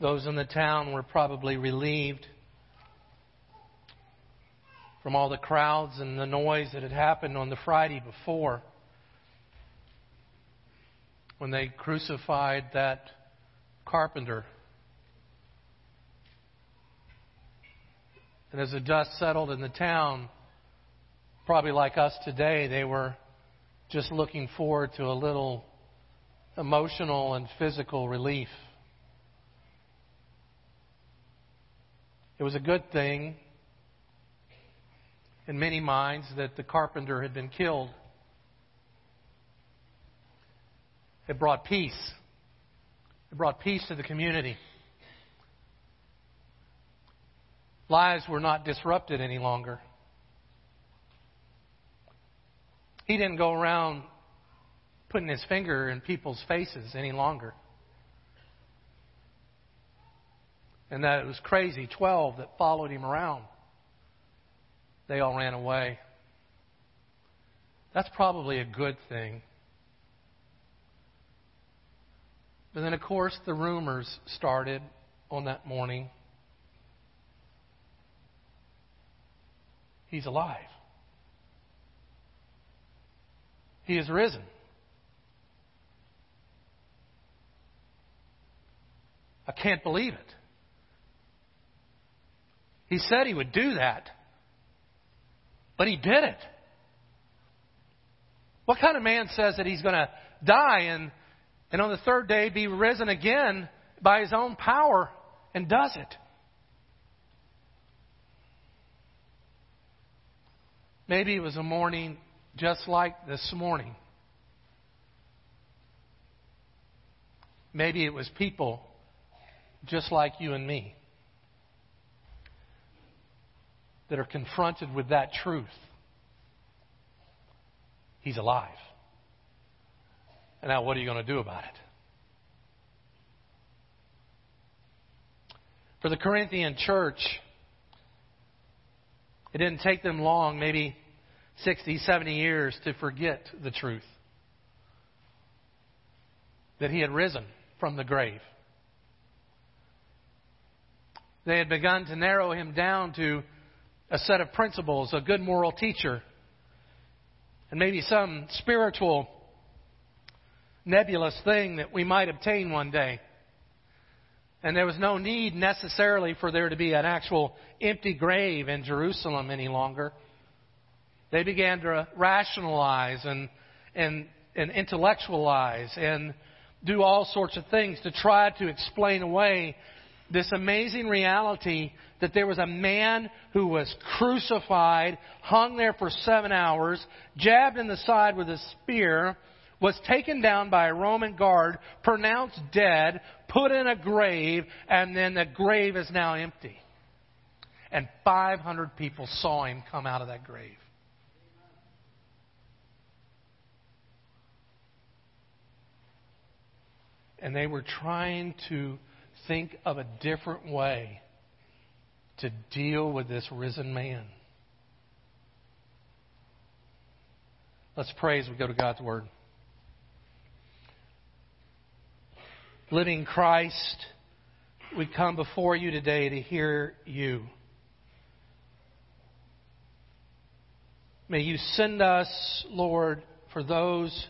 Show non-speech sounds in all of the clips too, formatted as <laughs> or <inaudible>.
Those in the town were probably relieved from all the crowds and the noise that had happened on the Friday before when they crucified that carpenter. And as the dust settled in the town, probably like us today, they were just looking forward to a little emotional and physical relief. It was a good thing in many minds that the carpenter had been killed. It brought peace. It brought peace to the community. Lives were not disrupted any longer. He didn't go around putting his finger in people's faces any longer. And that it was crazy 12 that followed him around. They all ran away. That's probably a good thing. But then, of course, the rumors started on that morning. He's alive. He is risen. I can't believe it. He said he would do that, but he did it. What kind of man says that he's going to die and, and on the third day be risen again by his own power and does it? Maybe it was a morning just like this morning. Maybe it was people just like you and me that are confronted with that truth. He's alive. And now, what are you going to do about it? For the Corinthian church, it didn't take them long, maybe 60, 70 years, to forget the truth that he had risen from the grave. They had begun to narrow him down to a set of principles, a good moral teacher, and maybe some spiritual nebulous thing that we might obtain one day. And there was no need necessarily for there to be an actual empty grave in Jerusalem any longer. They began to rationalize and, and, and intellectualize and do all sorts of things to try to explain away this amazing reality that there was a man who was crucified, hung there for seven hours, jabbed in the side with a spear, was taken down by a Roman guard, pronounced dead, put in a grave, and then the grave is now empty. And 500 people saw him come out of that grave. And they were trying to think of a different way to deal with this risen man. Let's pray as we go to God's Word. Living Christ, we come before you today to hear you. May you send us, Lord, for those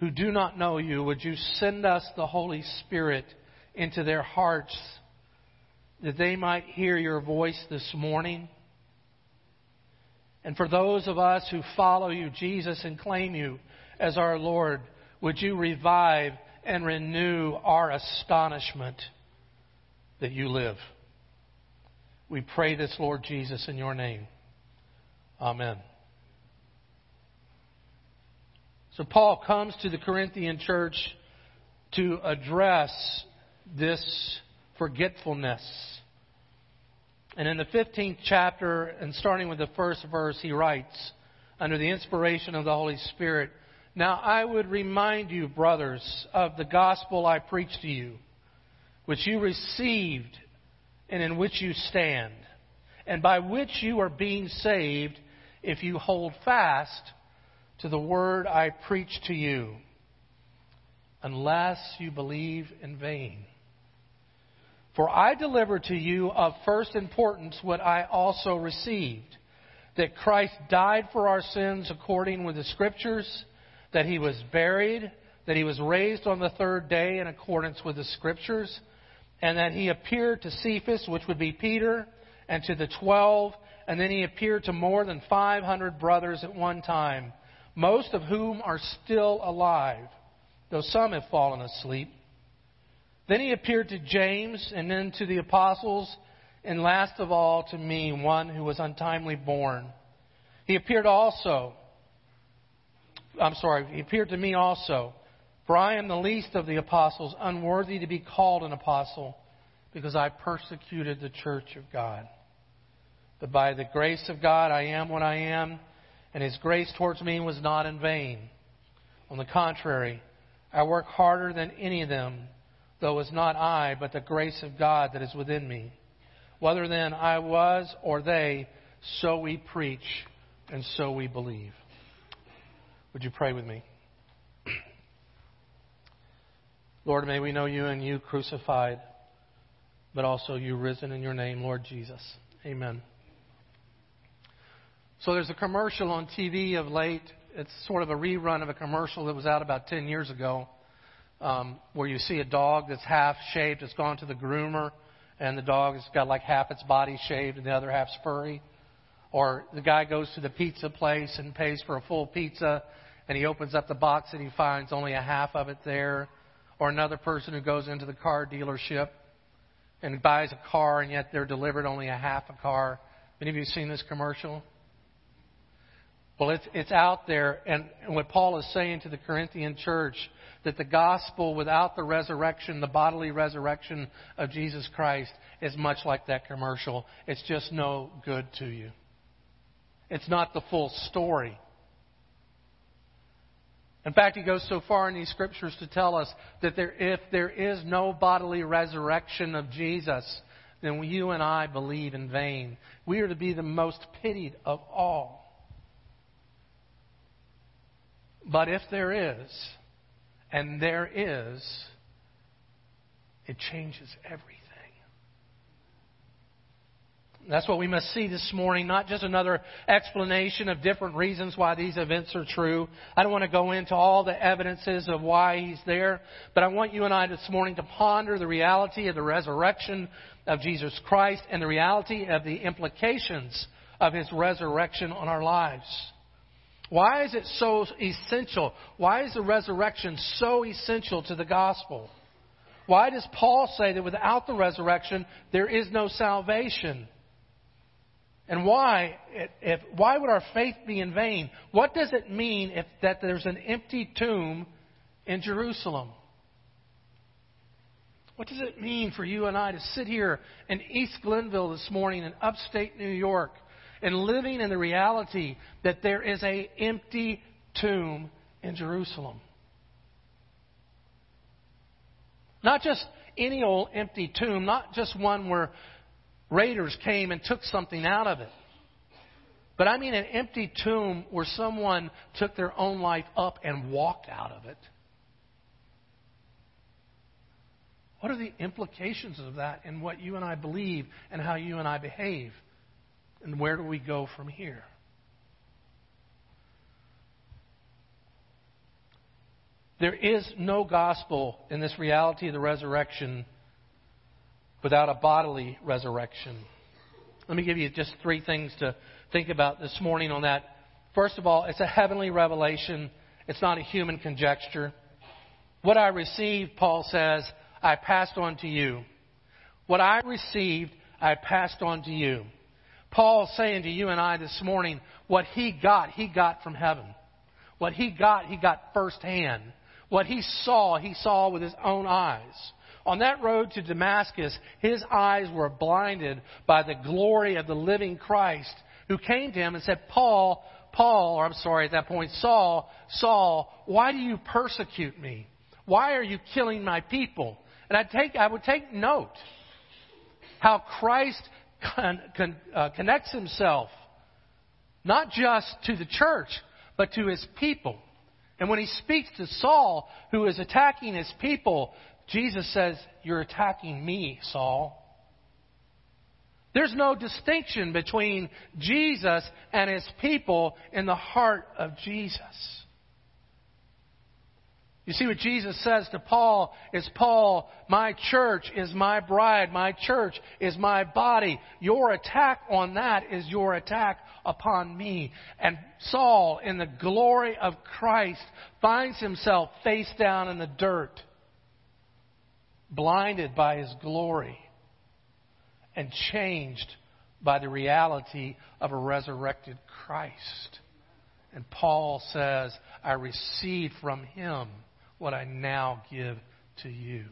who do not know you, would you send us the Holy Spirit into their hearts that they might hear your voice this morning. And for those of us who follow you, Jesus, and claim you as our Lord, would you revive and renew our astonishment that you live? We pray this, Lord Jesus, in your name. Amen. So Paul comes to the Corinthian church to address this forgetfulness. And in the 15th chapter, and starting with the first verse, he writes, under the inspiration of the Holy Spirit, Now I would remind you, brothers, of the gospel I preached to you, which you received and in which you stand, and by which you are being saved if you hold fast to the word I preached to you, unless you believe in vain. For I delivered to you of first importance what I also received that Christ died for our sins according with the Scriptures, that he was buried, that he was raised on the third day in accordance with the Scriptures, and that he appeared to Cephas, which would be Peter, and to the twelve, and then he appeared to more than 500 brothers at one time, most of whom are still alive, though some have fallen asleep. Then he appeared to James and then to the apostles, and last of all to me, one who was untimely born. He appeared also, I'm sorry, he appeared to me also, for I am the least of the apostles, unworthy to be called an apostle, because I persecuted the church of God. But by the grace of God I am what I am, and his grace towards me was not in vain. On the contrary, I work harder than any of them though it's not I, but the grace of God that is within me. Whether then I was or they, so we preach and so we believe. Would you pray with me? <clears throat> Lord, may we know you and you crucified, but also you risen in your name, Lord Jesus. Amen. So there's a commercial on TV of late. It's sort of a rerun of a commercial that was out about 10 years ago um, where you see a dog that's half shaved, it's gone to the groomer, and the dog has got like half its body shaved and the other half's furry. Or the guy goes to the pizza place and pays for a full pizza, and he opens up the box and he finds only a half of it there. Or another person who goes into the car dealership and buys a car, and yet they're delivered only a half a car. Have any of you seen this commercial? Well, it's, it's out there, and, and what Paul is saying to the Corinthian church that the gospel without the resurrection, the bodily resurrection of Jesus Christ, is much like that commercial. It's just no good to you. It's not the full story. In fact, he goes so far in these scriptures to tell us that there, if there is no bodily resurrection of Jesus, then you and I believe in vain. We are to be the most pitied of all. But if there is, and there is, it changes everything. That's what we must see this morning, not just another explanation of different reasons why these events are true. I don't want to go into all the evidences of why he's there, but I want you and I this morning to ponder the reality of the resurrection of Jesus Christ and the reality of the implications of his resurrection on our lives. Why is it so essential? Why is the resurrection so essential to the gospel? Why does Paul say that without the resurrection, there is no salvation? And why, if, why would our faith be in vain? What does it mean if that there's an empty tomb in Jerusalem? What does it mean for you and I to sit here in East Glenville this morning in upstate New York and living in the reality that there is a empty tomb in Jerusalem. Not just any old empty tomb, not just one where raiders came and took something out of it. But I mean an empty tomb where someone took their own life up and walked out of it. What are the implications of that in what you and I believe and how you and I behave? And where do we go from here? There is no gospel in this reality of the resurrection without a bodily resurrection. Let me give you just three things to think about this morning on that. First of all, it's a heavenly revelation, it's not a human conjecture. What I received, Paul says, I passed on to you. What I received, I passed on to you. Paul's saying to you and I this morning, what he got, he got from heaven. What he got, he got firsthand. What he saw, he saw with his own eyes. On that road to Damascus, his eyes were blinded by the glory of the living Christ who came to him and said, Paul, Paul, or I'm sorry, at that point, Saul, Saul, why do you persecute me? Why are you killing my people? And I take, I would take note how Christ con, con, uh, connects himself not just to the church, but to his people. And when he speaks to Saul, who is attacking his people, Jesus says, You're attacking me, Saul. There's no distinction between Jesus and his people in the heart of Jesus. You see what Jesus says to Paul is Paul, my church is my bride, my church is my body. Your attack on that is your attack upon me. And Saul, in the glory of Christ, finds himself face down in the dirt, blinded by his glory, and changed by the reality of a resurrected Christ. And Paul says, I received from him what I now give to you.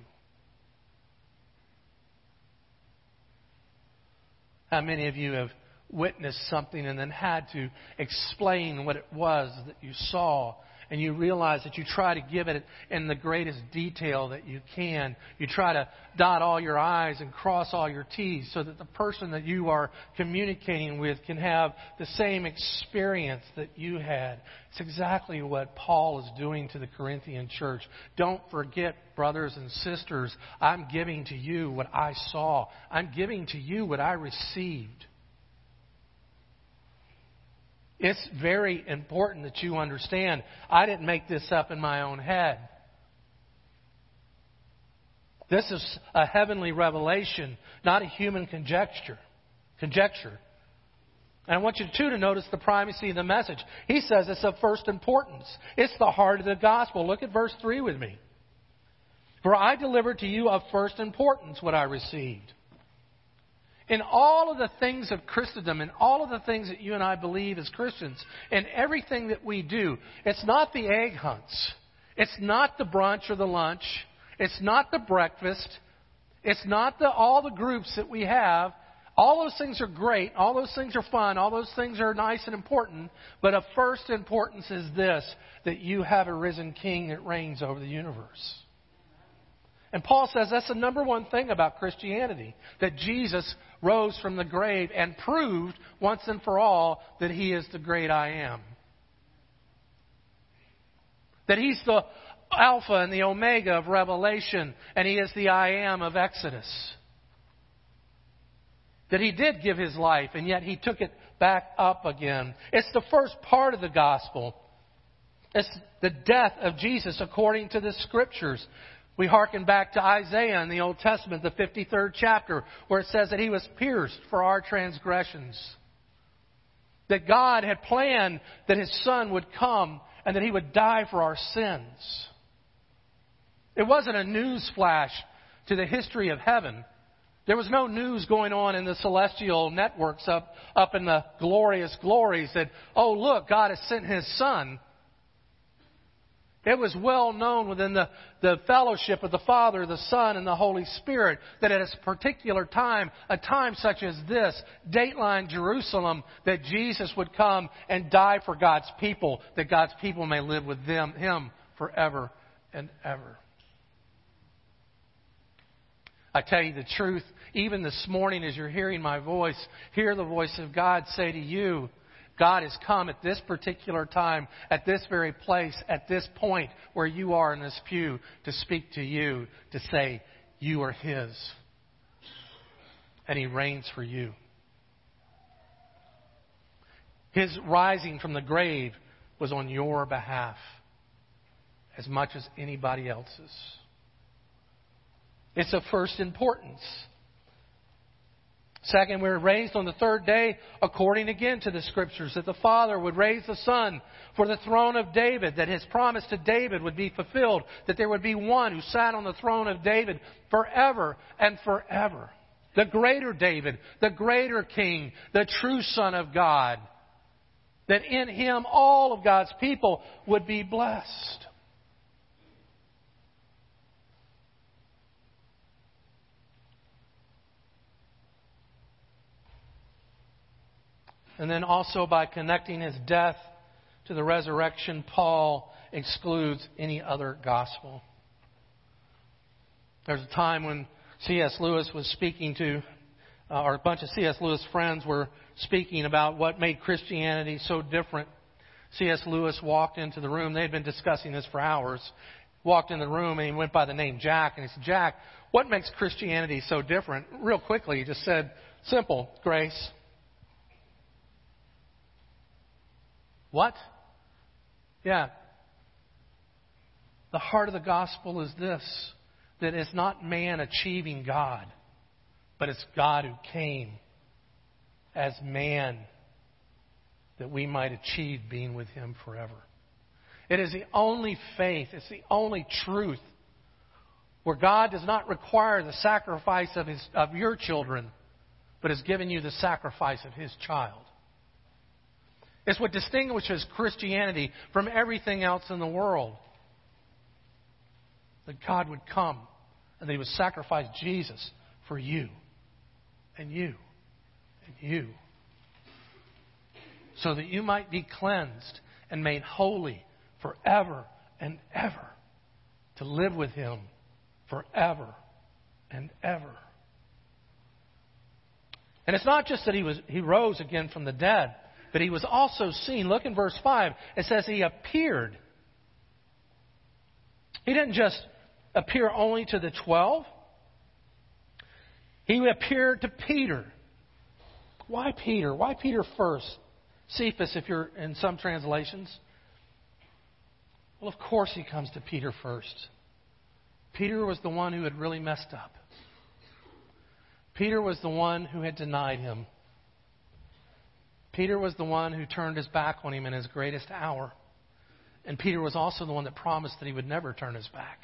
How many of you have witnessed something and then had to explain what it was that you saw and you realize that you try to give it in the greatest detail that you can. You try to dot all your I's and cross all your T's so that the person that you are communicating with can have the same experience that you had. It's exactly what Paul is doing to the Corinthian church. Don't forget, brothers and sisters, I'm giving to you what I saw. I'm giving to you what I received. It's very important that you understand I didn't make this up in my own head. This is a heavenly revelation, not a human conjecture. Conjecture. And I want you too to notice the primacy of the message. He says it's of first importance. It's the heart of the gospel. Look at verse 3 with me. For I delivered to you of first importance what I received in all of the things of Christendom, in all of the things that you and I believe as Christians, in everything that we do, it's not the egg hunts. It's not the brunch or the lunch. It's not the breakfast. It's not the, all the groups that we have. All those things are great. All those things are fun. All those things are nice and important. But of first importance is this that you have a risen king that reigns over the universe. And Paul says that's the number one thing about Christianity that Jesus rose from the grave and proved once and for all that he is the great I am. That he's the Alpha and the Omega of Revelation, and he is the I am of Exodus. That he did give his life, and yet he took it back up again. It's the first part of the gospel. It's the death of Jesus according to the scriptures. We hearken back to Isaiah in the Old Testament, the 53rd chapter, where it says that he was pierced for our transgressions. That God had planned that his son would come and that he would die for our sins. It wasn't a news flash to the history of heaven. There was no news going on in the celestial networks up, up in the glorious glories that, oh, look, God has sent his son. It was well known within the, the fellowship of the Father, the Son, and the Holy Spirit that at a particular time, a time such as this, Dateline Jerusalem, that Jesus would come and die for God's people, that God's people may live with them, Him forever and ever. I tell you the truth, even this morning as you're hearing my voice, hear the voice of God say to you, God has come at this particular time, at this very place, at this point where you are in this pew to speak to you, to say, You are His. And He reigns for you. His rising from the grave was on your behalf as much as anybody else's. It's of first importance. Second, we were raised on the third day according again to the scriptures that the Father would raise the Son for the throne of David, that his promise to David would be fulfilled, that there would be one who sat on the throne of David forever and forever. The greater David, the greater King, the true Son of God, that in him all of God's people would be blessed. And then also by connecting his death to the resurrection, Paul excludes any other gospel. There's a time when C.S. Lewis was speaking to, uh, or a bunch of C.S. Lewis friends were speaking about what made Christianity so different C.S. Lewis walked into the room. They had been discussing this for hours. Walked in the room and he went by the name Jack. And he said, Jack, what makes Christianity so different? Real quickly, he just said, simple, grace. What? Yeah. The heart of the gospel is this that it's not man achieving God, but it's God who came as man that we might achieve being with him forever. It is the only faith, it's the only truth where God does not require the sacrifice of, his, of your children, but has given you the sacrifice of his child. It's what distinguishes Christianity from everything else in the world. That God would come and that He would sacrifice Jesus for you and you and you. So that you might be cleansed and made holy forever and ever to live with Him forever and ever. And it's not just that he, was, he rose again from the dead, but he was also seen. Look in verse 5. It says he appeared. He didn't just appear only to the twelve, he appeared to Peter. Why Peter? Why Peter first? Cephas, if you're in some translations. Well, of course he comes to Peter first. Peter was the one who had really messed up. Peter was the one who had denied him. Peter was the one who turned his back on him in his greatest hour. And Peter was also the one that promised that he would never turn his back.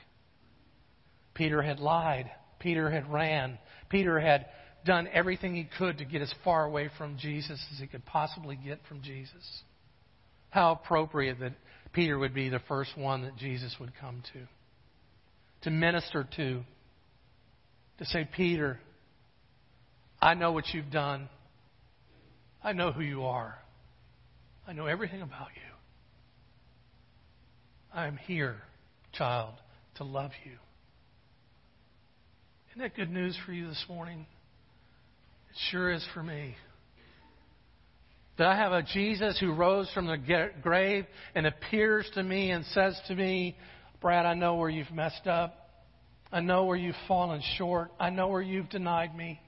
Peter had lied. Peter had ran. Peter had done everything he could to get as far away from Jesus as he could possibly get from Jesus. How appropriate that Peter would be the first one that Jesus would come to, to minister to, to say, Peter, I know what you've done. I know who you are. I know everything about you. I am here, child, to love you. Isn't that good news for you this morning? It sure is for me. That I have a Jesus who rose from the grave and appears to me and says to me, Brad, I know where you've messed up. I know where you've fallen short. I know where you've denied me.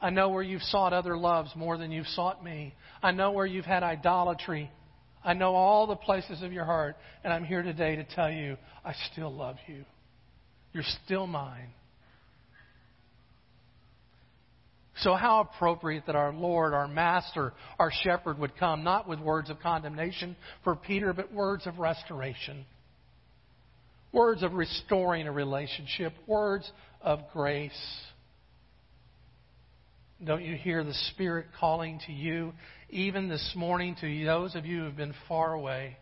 I know where you've sought other loves more than you've sought me. I know where you've had idolatry. I know all the places of your heart. And I'm here today to tell you, I still love you. You're still mine. So, how appropriate that our Lord, our Master, our Shepherd would come, not with words of condemnation for Peter, but words of restoration. Words of restoring a relationship. Words of grace. Don't you hear the Spirit calling to you, even this morning, to those of you who have been far away?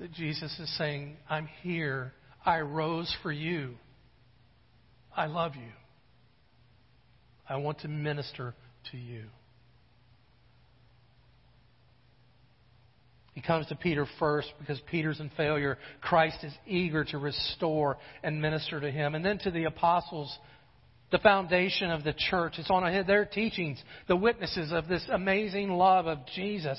That Jesus is saying, I'm here. I rose for you. I love you. I want to minister to you. He comes to Peter first because Peter's in failure. Christ is eager to restore and minister to him. And then to the apostles, the foundation of the church. It's on their teachings, the witnesses of this amazing love of Jesus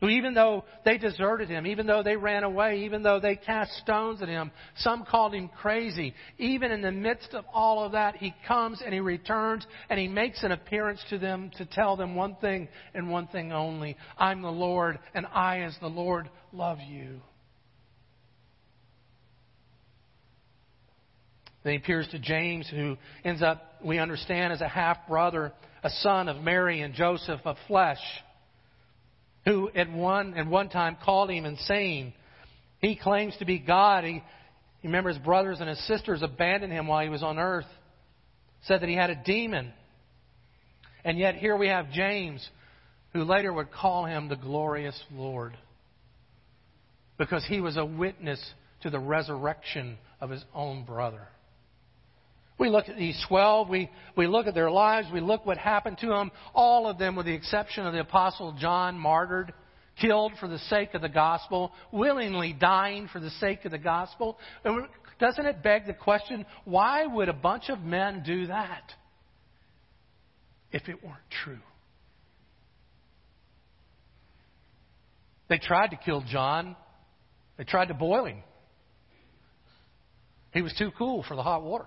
who, even though they deserted him, even though they ran away, even though they cast stones at him, some called him crazy, even in the midst of all of that, he comes and he returns and he makes an appearance to them to tell them one thing and one thing only I'm the Lord, and I, as the Lord, love you. Then he appears to James, who ends up, we understand, as a half brother, a son of Mary and Joseph of flesh who at one at one time called him insane. He claims to be God. He, remember his brothers and his sisters abandoned him while he was on earth. Said that he had a demon. And yet here we have James, who later would call him the glorious Lord. Because he was a witness to the resurrection of his own brother. We look at these 12, we, we look at their lives, we look what happened to them. All of them, with the exception of the Apostle John, martyred, killed for the sake of the gospel, willingly dying for the sake of the gospel. And doesn't it beg the question, why would a bunch of men do that if it weren't true? They tried to kill John. They tried to boil him. He was too cool for the hot water.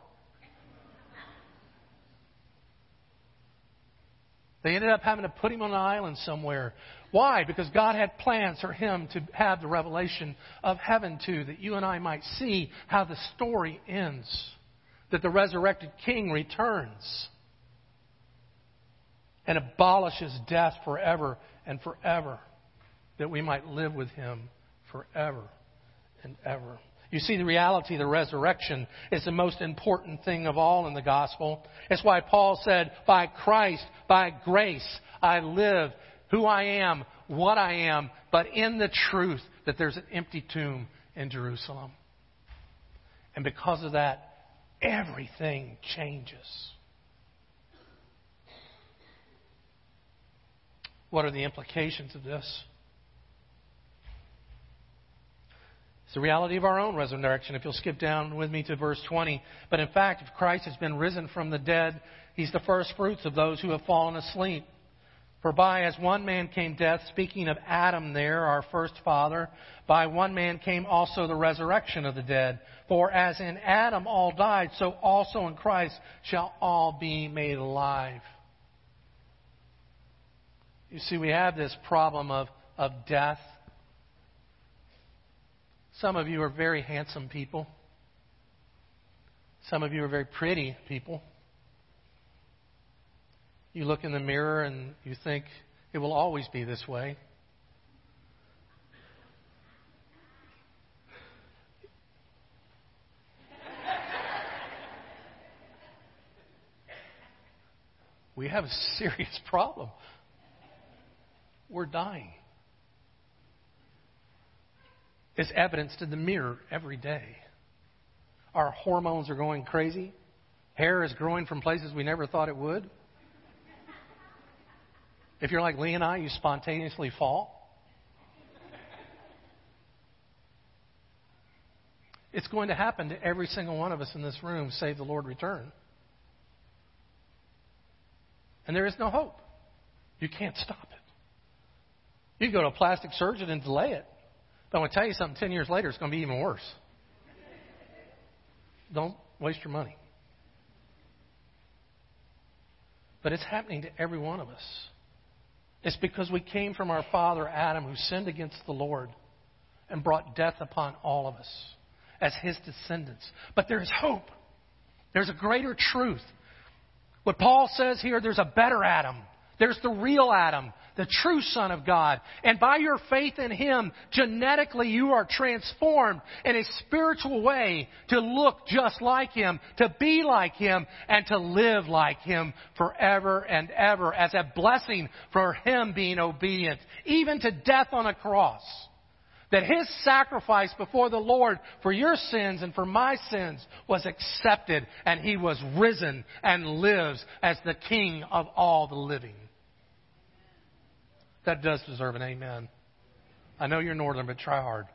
They ended up having to put him on an island somewhere. Why? Because God had plans for him to have the revelation of heaven too, that you and I might see how the story ends, that the resurrected king returns and abolishes death forever and forever, that we might live with him forever and ever. You see, the reality of the resurrection is the most important thing of all in the gospel. It's why Paul said, By Christ, by grace, I live who I am, what I am, but in the truth that there's an empty tomb in Jerusalem. And because of that, everything changes. What are the implications of this? It's the reality of our own resurrection. If you'll skip down with me to verse 20. But in fact, if Christ has been risen from the dead, he's the first fruits of those who have fallen asleep. For by as one man came death, speaking of Adam there, our first father, by one man came also the resurrection of the dead. For as in Adam all died, so also in Christ shall all be made alive. You see, we have this problem of, of death some of you are very handsome people. Some of you are very pretty people. You look in the mirror and you think it will always be this way. <laughs> we have a serious problem. We're dying is evidenced in the mirror every day. Our hormones are going crazy. Hair is growing from places we never thought it would. If you're like Lee and I, you spontaneously fall. It's going to happen to every single one of us in this room, save the Lord return. And there is no hope. You can't stop it. You go to a plastic surgeon and delay it. But I'm going to tell you something 10 years later, it's going to be even worse. Don't waste your money. But it's happening to every one of us. It's because we came from our father Adam, who sinned against the Lord and brought death upon all of us as his descendants. But there's hope. There's a greater truth. What Paul says here, there's a better Adam. There's the real Adam the true Son of God. And by your faith in Him, genetically you are transformed in a spiritual way to look just like Him, to be like Him, and to live like Him forever and ever as a blessing for Him being obedient, even to death on a cross. That His sacrifice before the Lord for your sins and for my sins was accepted, and He was risen and lives as the King of all the living. That does deserve an amen. I know you're northern, but try hard.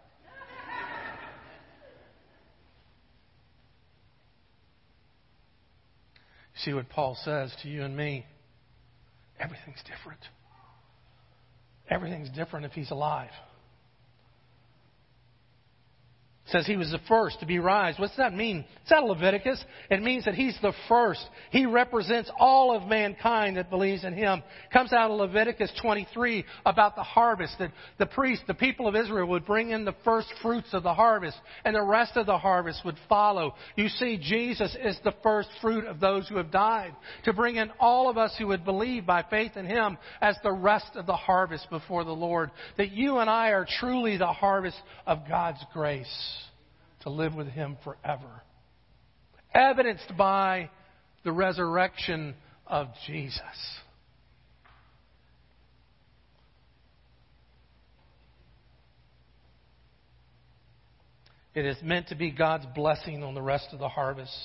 See what Paul says to you and me? Everything's different. Everything's different if he's alive says he was the first to be raised. What's that mean? It's out of Leviticus. It means that he's the first. He represents all of mankind that believes in him. Comes out of Leviticus 23 about the harvest that the priest, the people of Israel would bring in the first fruits of the harvest and the rest of the harvest would follow. You see, Jesus is the first fruit of those who have died to bring in all of us who would believe by faith in him as the rest of the harvest before the Lord. That you and I are truly the harvest of God's grace to live with Him forever. Evidenced by the resurrection of Jesus. It is meant to be God's blessing on the rest of the harvest.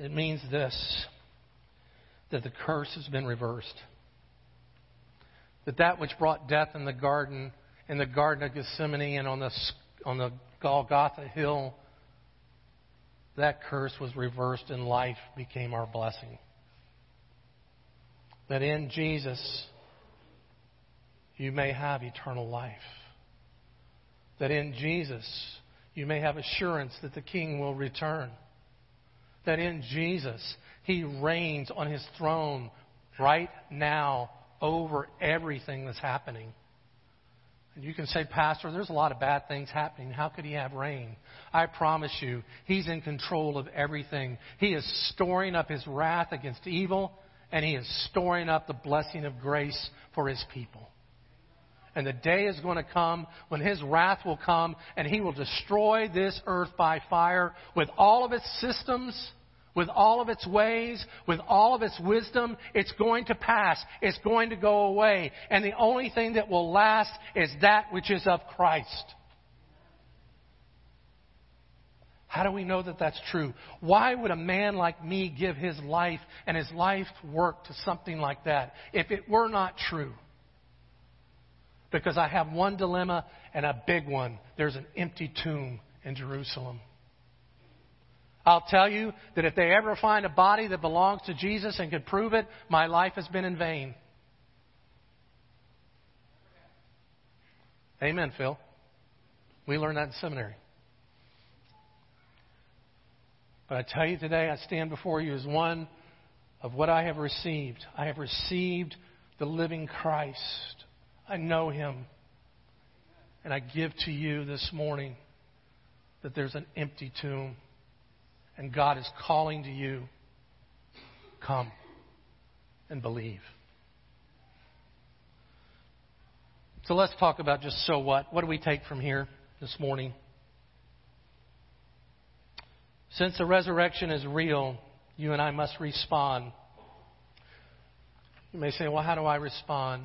It means this that the curse has been reversed. That that which brought death in the garden in the Garden of Gethsemane and on the, on the Golgotha Hill, that curse was reversed and life became our blessing. That in Jesus, you may have eternal life. That in Jesus, you may have assurance that the King will return. That in Jesus, He reigns on His throne right now over everything that's happening. You can say, Pastor, there's a lot of bad things happening. How could He have reign? I promise you, He's in control of everything. He is storing up His wrath against evil, and He is storing up the blessing of grace for His people. And the day is going to come when His wrath will come and He will destroy this earth by fire with all of its systems, with all of its ways, with all of its wisdom. It's going to pass. It's going to go away. And the only thing that will last is that which is of Christ. How do we know that that's true? Why would a man like me give his life and his life work to something like that if it were not true? Because I have one dilemma and a big one. There's an empty tomb in Jerusalem. I'll tell you that if they ever find a body that belongs to Jesus and could prove it, my life has been in vain. Amen, Phil. We learned that in seminary. But I tell you today, I stand before you as one of what I have received. I have received the living Christ. I know him. And I give to you this morning that there's an empty tomb. And God is calling to you come and believe. So let's talk about just so what. What do we take from here this morning? Since the resurrection is real, you and I must respond. You may say, well, how do I respond?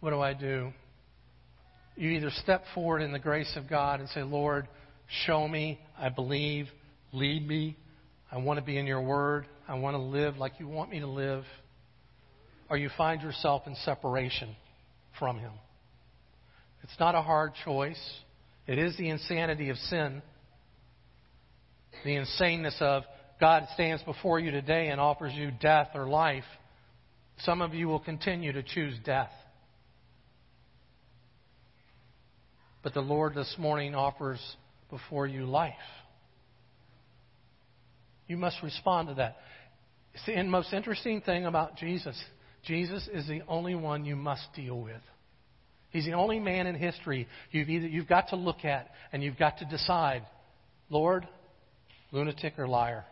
What do I do? You either step forward in the grace of God and say, Lord, show me, I believe, lead me, I want to be in your word, I want to live like you want me to live, or you find yourself in separation from Him. It's not a hard choice. It is the insanity of sin the insaneness of God stands before you today and offers you death or life, some of you will continue to choose death. But the Lord this morning offers before you life. You must respond to that. It's the most interesting thing about Jesus. Jesus is the only one you must deal with. He's the only man in history you've either you've got to look at and you've got to decide, Lord, lunatic or liar.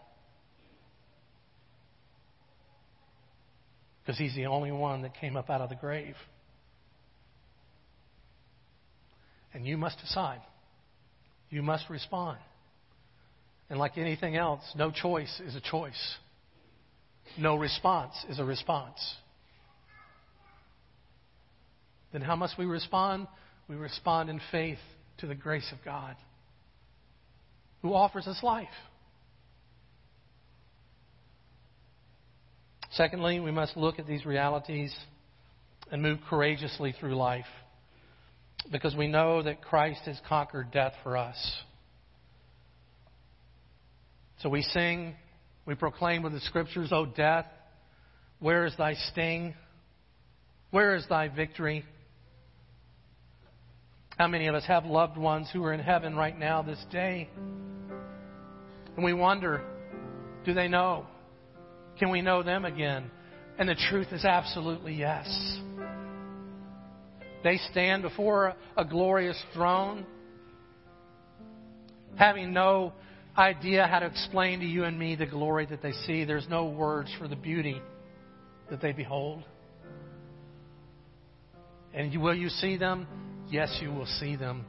Because he's the only one that came up out of the grave. And you must decide. You must respond. And like anything else, no choice is a choice. No response is a response. Then how must we respond? We respond in faith to the grace of God who offers us life. Secondly, we must look at these realities and move courageously through life because we know that Christ has conquered death for us. So we sing, we proclaim with the scriptures, O death, where is thy sting? Where is thy victory? How many of us have loved ones who are in heaven right now this day? And we wonder, do they know? Can we know them again? And the truth is absolutely yes. They stand before a glorious throne, having no idea how to explain to you and me the glory that they see. There's no words for the beauty that they behold. And will you see them? Yes, you will see them.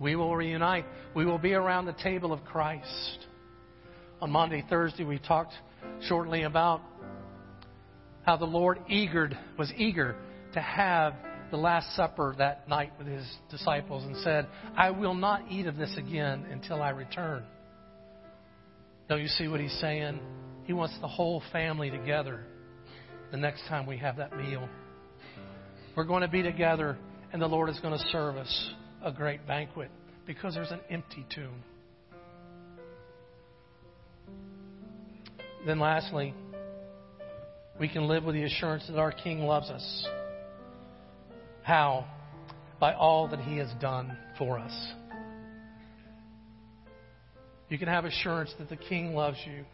We will reunite. We will be around the table of Christ. On Maundy, Thursday, we talked shortly about how the Lord eager, was eager to have the Last Supper that night with his disciples and said, I will not eat of this again until I return. Don't you see what he's saying? He wants the whole family together the next time we have that meal. We're going to be together, and the Lord is going to serve us a great banquet because there's an empty tomb. Then, lastly, we can live with the assurance that our King loves us How? By all that He has done for us. You can have assurance that the King loves you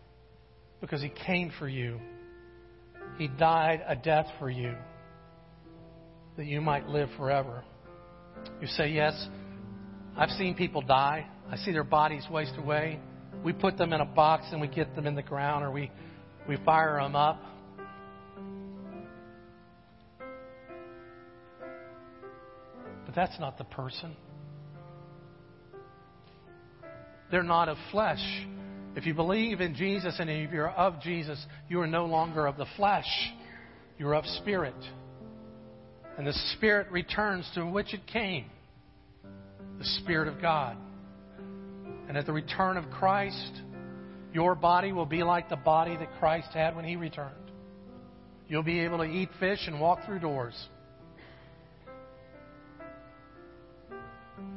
because He came for you. He died a death for you that you might live forever. You say, Yes, I've seen people die. I see their bodies waste away. We put them in a box and we get them in the ground or we, we fire them up. That's not the person. They're not of flesh. If you believe in Jesus and if you're of Jesus, you are no longer of the flesh. You're of spirit. And the spirit returns to which it came the Spirit of God. And at the return of Christ, your body will be like the body that Christ had when he returned. You'll be able to eat fish and walk through doors.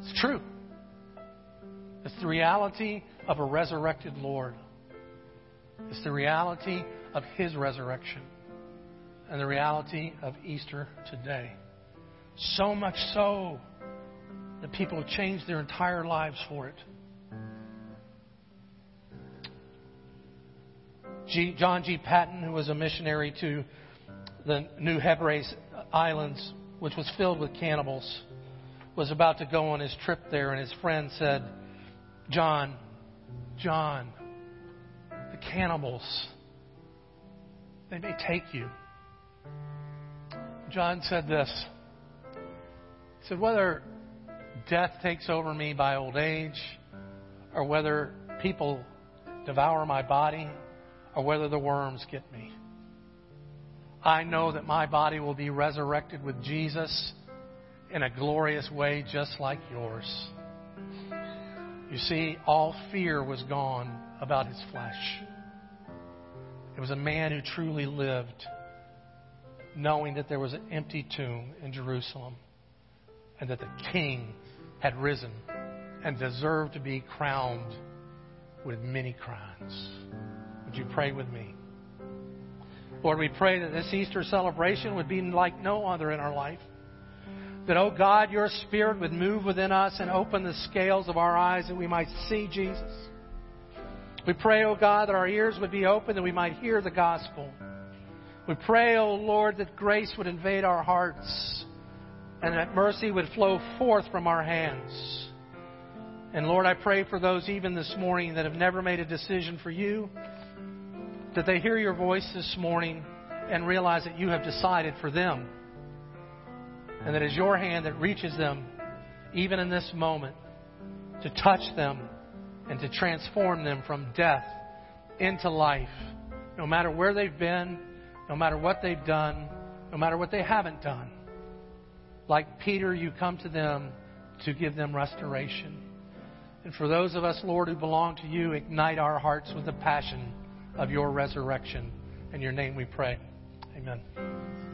It's true. It's the reality of a resurrected Lord. It's the reality of His resurrection and the reality of Easter today. So much so that people have changed their entire lives for it. G, John G. Paton, who was a missionary to the New Hebrides Islands, which was filled with cannibals, was about to go on his trip there, and his friend said, John, John, the cannibals, they may take you. John said this. He said, whether death takes over me by old age, or whether people devour my body, or whether the worms get me, I know that my body will be resurrected with Jesus in a glorious way just like yours. You see, all fear was gone about his flesh. It was a man who truly lived knowing that there was an empty tomb in Jerusalem and that the king had risen and deserved to be crowned with many crowns. Would you pray with me? Lord, we pray that this Easter celebration would be like no other in our life. That, oh God, your Spirit would move within us and open the scales of our eyes that we might see Jesus. We pray, oh God, that our ears would be open, that we might hear the gospel. We pray, oh Lord, that grace would invade our hearts and that mercy would flow forth from our hands. And Lord, I pray for those even this morning that have never made a decision for you, that they hear your voice this morning and realize that you have decided for them and that it's your hand that reaches them, even in this moment, to touch them and to transform them from death into life. No matter where they've been, no matter what they've done, no matter what they haven't done. Like Peter, you come to them to give them restoration. And for those of us, Lord, who belong to you, ignite our hearts with the passion of your resurrection. In your name we pray. Amen.